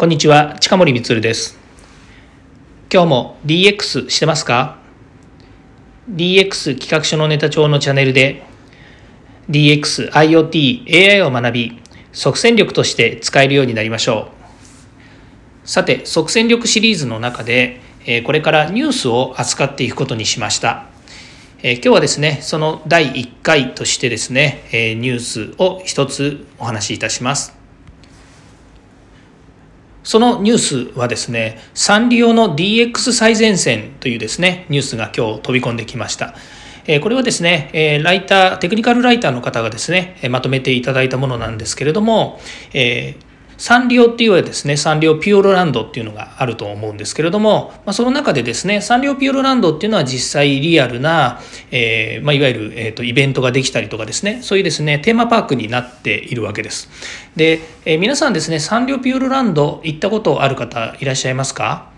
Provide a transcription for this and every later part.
こんにちは、近森光です。今日も DX してますか ?DX 企画書のネタ帳のチャンネルで DX、IoT、AI を学び、即戦力として使えるようになりましょう。さて、即戦力シリーズの中で、これからニュースを扱っていくことにしました。今日はですね、その第1回としてですね、ニュースを一つお話しいたします。そのニュースはですね、サンリオの DX 最前線というですね、ニュースが今日飛び込んできました。これはですね、ライター、テクニカルライターの方がですね、まとめていただいたものなんですけれども、サンリオっていうはですね、サンリオピューロランドっていうのがあると思うんですけれども、まあ、その中でですね、サンリオピューロランドっていうのは実際リアルな、えー、まあ、いわゆる、えーと、イベントができたりとかですね、そういうですね、テーマパークになっているわけです。で、えー、皆さんですね、サンリオピューロランド行ったことある方いらっしゃいますか？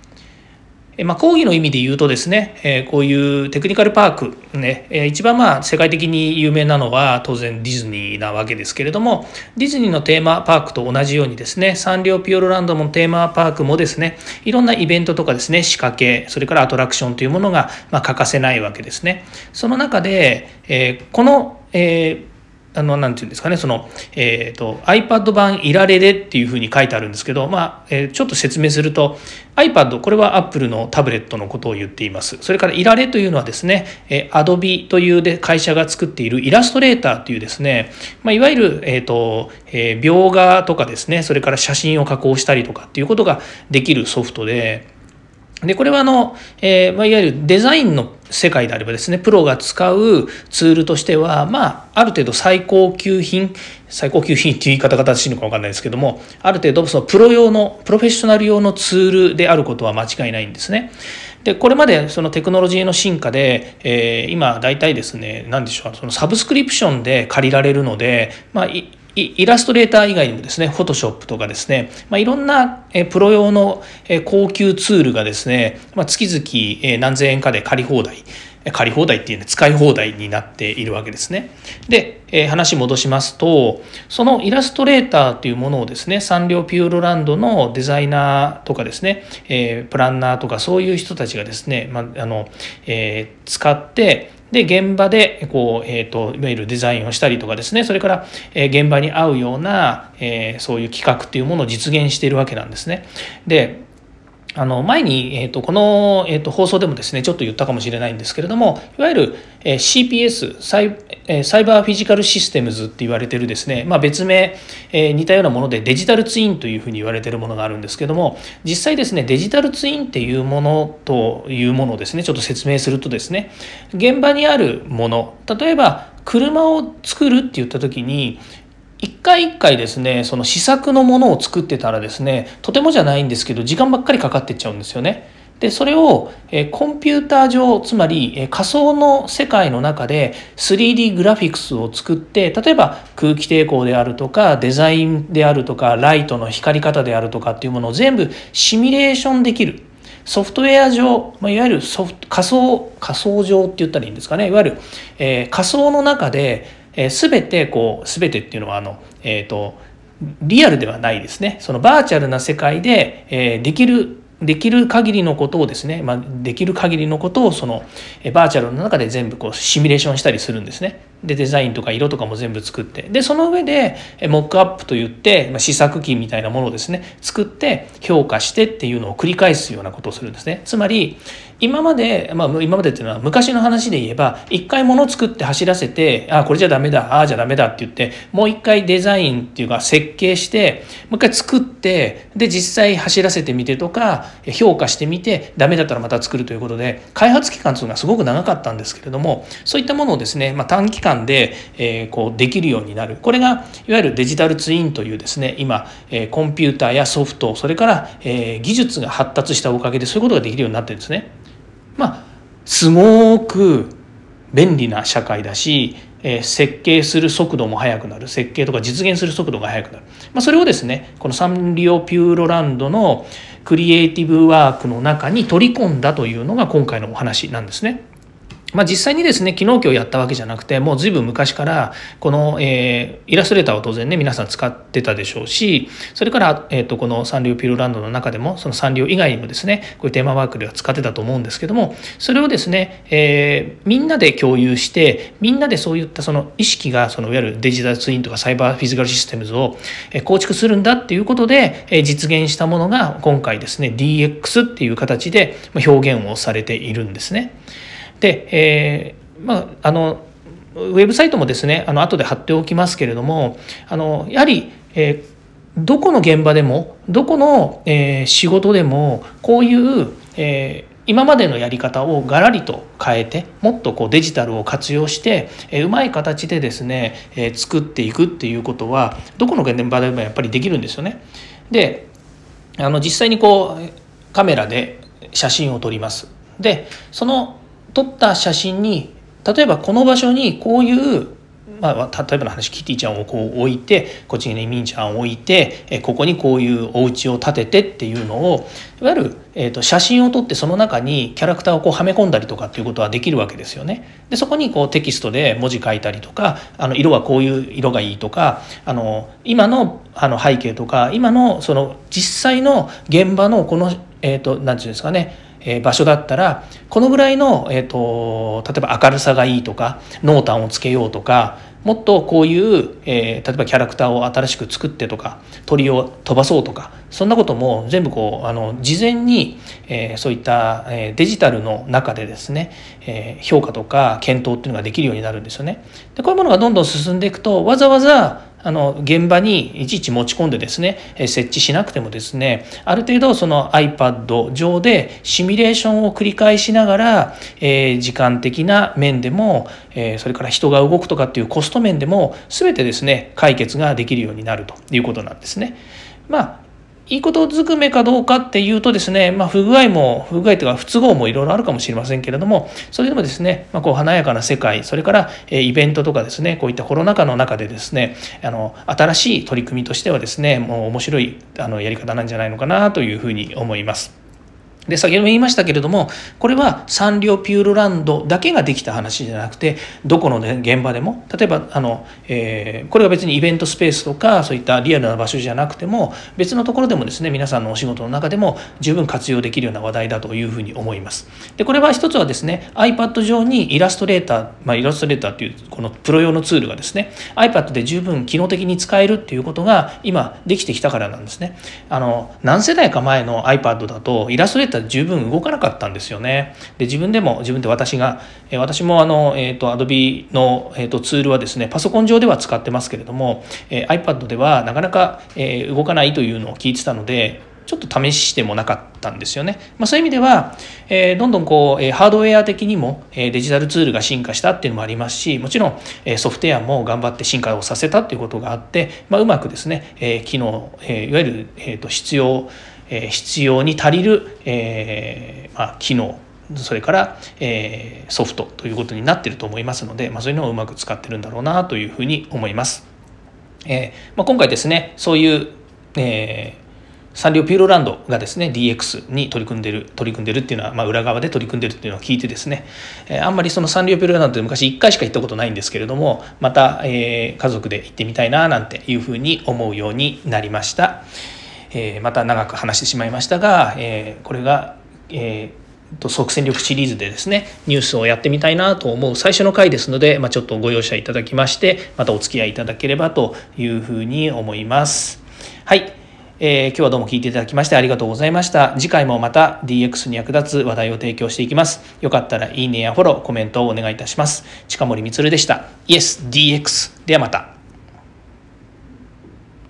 まあ、講義の意味で言うとですね、えこういうテクニカルパーク、ね、え一番まあ世界的に有名なのは当然ディズニーなわけですけれども、ディズニーのテーマパークと同じようにですね、サンリオピューロランドのテーマパークもですね、いろんなイベントとかですね、仕掛け、それからアトラクションというものがま欠かせないわけですね。その中で、えこの、えーあの、なんていうんですかね、その、えっ、ー、と、iPad 版いられれっていうふうに書いてあるんですけど、まあ、えー、ちょっと説明すると、iPad、これは Apple のタブレットのことを言っています。それからいられというのはですね、えー、Adobe というで会社が作っているイラストレーターというですね、まあ、いわゆる、えっ、ー、と、えー、描画とかですね、それから写真を加工したりとかっていうことができるソフトで、で、これはあの、えー、まあ、いわゆるデザインの世界であればですね、プロが使うツールとしては、まあ、ある程度最高級品、最高級品っていう言い方が正しいのか分かんないですけども、ある程度そのプロ用の、プロフェッショナル用のツールであることは間違いないんですね。で、これまでそのテクノロジーの進化で、えー、今大体ですね、何でしょう、そのサブスクリプションで借りられるので、まあ、イラストレーター以外にもですね、フォトショップとかですね、まあ、いろんなプロ用の高級ツールがですね、まあ、月々何千円かで借り放題、借り放題っていうね、使い放題になっているわけですね。で、え話戻しますと、そのイラストレーターというものをですね、サンリオピューロランドのデザイナーとかですね、えプランナーとかそういう人たちがですね、まあ、の、えー、使って、で、現場で、こう、えっ、ー、と、いわゆるデザインをしたりとかですね、それから、え現場に合うような、え、そういう企画っていうものを実現しているわけなんですね。で、あの前に、えーと、この、えーと、放送でもですねちょっと言ったかもしれないんですけれどもいわゆる、え、CPS サイ,、え、サイバーフィジカルシステムズって言われてるですね、まあ、別名、え、似たようなものでデジタルツインというふうに言われてるものがあるんですけども実際ですねデジタルツインっていうものというものをですねちょっと説明するとですね現場にあるもの例えば車を作るって言った時に一回一回ですねその試作のものを作ってたらですねとてもじゃないんですけど時間ばっかりかかってっちゃうんですよね。でそれを、えコンピューター上つまり、え仮想の世界の中で 3D グラフィックスを作って例えば空気抵抗であるとかデザインであるとかライトの光り方であるとかっていうものを全部シミュレーションできるソフトウェア上、ま、いわゆるソフト仮想仮想上って言ったらいいんですかねいわゆる、えー、仮想の中でえー、全てこう全てっていうのはあの、えーと、リアルではないですねそのバーチャルな世界で、えー、できるできる限りのことをですね、まあ、できる限りのことをそのバーチャルの中で全部こうシミュレーションしたりするんですね。でデザインとか色とかも全部作ってでその上でモックアップといってまあ試作機みたいなものをですね作って評価してっていうのを繰り返すようなことをするんですね。つまり今まで、まあ、今までっていうのは昔の話で言えば一回物を作って走らせてああこれじゃダメだああじゃダメだって言ってもう一回デザインっていうか設計してもう一回作ってで実際走らせてみてとか評価してみてダメだったらまた作るということで開発期間というのがすごく長かったんですけれどもそういったものをですね、まあ、短期間間で、えー、こうできるようになるこれがいわゆるデジタルツインというですね今、えー、コンピューターやソフトそれから、えー、技術が発達したおかげでそういうことができるようになってるんですね。まあすごく便利な社会だし、え、設計する速度も速くなる設計とか実現する速度が速くなる、まあ、それをですねこのサンリオピューロランドのクリエイティブワークの中に取り込んだというのが今回のお話なんですね。まあ、実際にですね昨日今日やったわけじゃなくてもう随分昔からこの、えー、イラストレーターを当然ね皆さん使ってたでしょうしそれから、えーと、このサンリオピューロランドの中でもそのサンリオ以外にもですねこういうテーマワークでは使ってたと思うんですけどもそれをですね、えー、みんなで共有してみんなでそういったその意識がそのいわゆるデジタルツインとかサイバーフィジカルシステムズを構築するんだっていうことでえ実現したものが今回ですね DX っていう形で表現をされているんですね。で、えー、まああのウェブサイトもですねあの後で貼っておきますけれどもあのやはり、えー、どこの現場でもどこの、えー、仕事でもこういう、えー、今までのやり方をガラリと変えてもっとこうデジタルを活用して、え、うまい形でですね、えー、作っていくっていうことはどこの現場でもやっぱりできるんですよね。であの実際にこうカメラで写真を撮ります。でその撮った写真に例えばこの場所にこういうまあ、例えばの話キティちゃんをこう置いてこっちにミンちゃんを置いてえここにこういうお家を建ててっていうのをいわゆる、えー、と写真を撮ってその中にキャラクターをこうはめ込んだりとかっていうことはできるわけですよね。でそこにこうテキストで文字書いたりとかあの色はこういう色がいいとかあの今のあの背景とか今のその実際の現場のこのえ、ー、と何て言うんですかねえ場所だったらこのぐらいの、えーと、例えば明るさがいいとか濃淡をつけようとかもっとこういう、えー、例えばキャラクターを新しく作ってとか鳥を飛ばそうとかそんなことも全部こうあの事前に、えー、そういった、え、デジタルの中でですね、えー、評価とか検討っていうのができるようになるんですよね。でこういうものがどんどん進んでいくとわざわざあの現場にいちいち持ち込んでですね設置しなくてもですねある程度その iPad 上でシミュレーションを繰り返しながら、えー、時間的な面でも、えー、それから人が動くとかっていうコスト面でも全てですね解決ができるようになるということなんですね。まあいいことずくめかどうかっていうとですね、まあ、不具合も不具合というか不都合もいろいろあるかもしれませんけれどもそれでもですね、まあ、こう華やかな世界それからイベントとかですねこういったコロナ禍の中でですねあの新しい取り組みとしてはですねもう面白いあのやり方なんじゃないのかなというふうに思います。で先ほども言いましたけれどもこれはサンリオピューロランドだけができた話じゃなくてどこの、ね、現場でも例えばあの、えー、これは別にイベントスペースとかそういったリアルな場所じゃなくても別のところでもですね皆さんのお仕事の中でも十分活用できるような話題だというふうに思います。でこれは一つはですね iPad 上にイラストレーター、まあ、イラストレーターっていうこのプロ用のツールがですね iPad で十分機能的に使えるっていうことが今できてきたからなんですね。あの何世代か前の iPad だとイラストレーター十分動かなかったんですよね。で自分でも自分で私が私もあの、えーと、Adobe の、えーと、ツールはですねパソコン上では使ってますけれども、えー、iPad ではなかなか、えー、動かないというのを聞いてたのでちょっと試してもなかったんですよね。まあ、そういう意味では、えー、どんどんこう、えー、ハードウェア的にも、えー、デジタルツールが進化したっていうのもありますし、もちろん、えー、ソフトウェアも頑張って進化をさせたっていうことがあって、まあ、うまくですね、えー、機能、えー、いわゆる、えーと必要、え必要に足りる、えまあ、機能それから、え、ソフトということになってると思いますので、まあ、そういうのをうまく使ってるんだろうなというふうに思います。えまあ、今回ですねそういう、え、サンリオピューロランドがですね DX に取り組んでる取り組んでるっていうのは、まあ、裏側で取り組んでるっていうのを聞いてですね、えー、あんまりそのサンリオピューロランドで昔1回しか行ったことないんですけれどもまた、えー、家族で行ってみたいななんていうふうに思うようになりました。えー、また長く話してしまいましたが、えー、これが、えー、と即戦力シリーズでですねニュースをやってみたいなと思う最初の回ですので、まあ、ちょっとご容赦いただきましてまたお付き合いいただければというふうに思います。はい、えー、今日はどうも聞いていただきましてありがとうございました。次回もまた DX に役立つ話題を提供していきます。よかったらいいねやフォロー、コメントをお願いいたします。近森光でした。イエス DX。ではまた。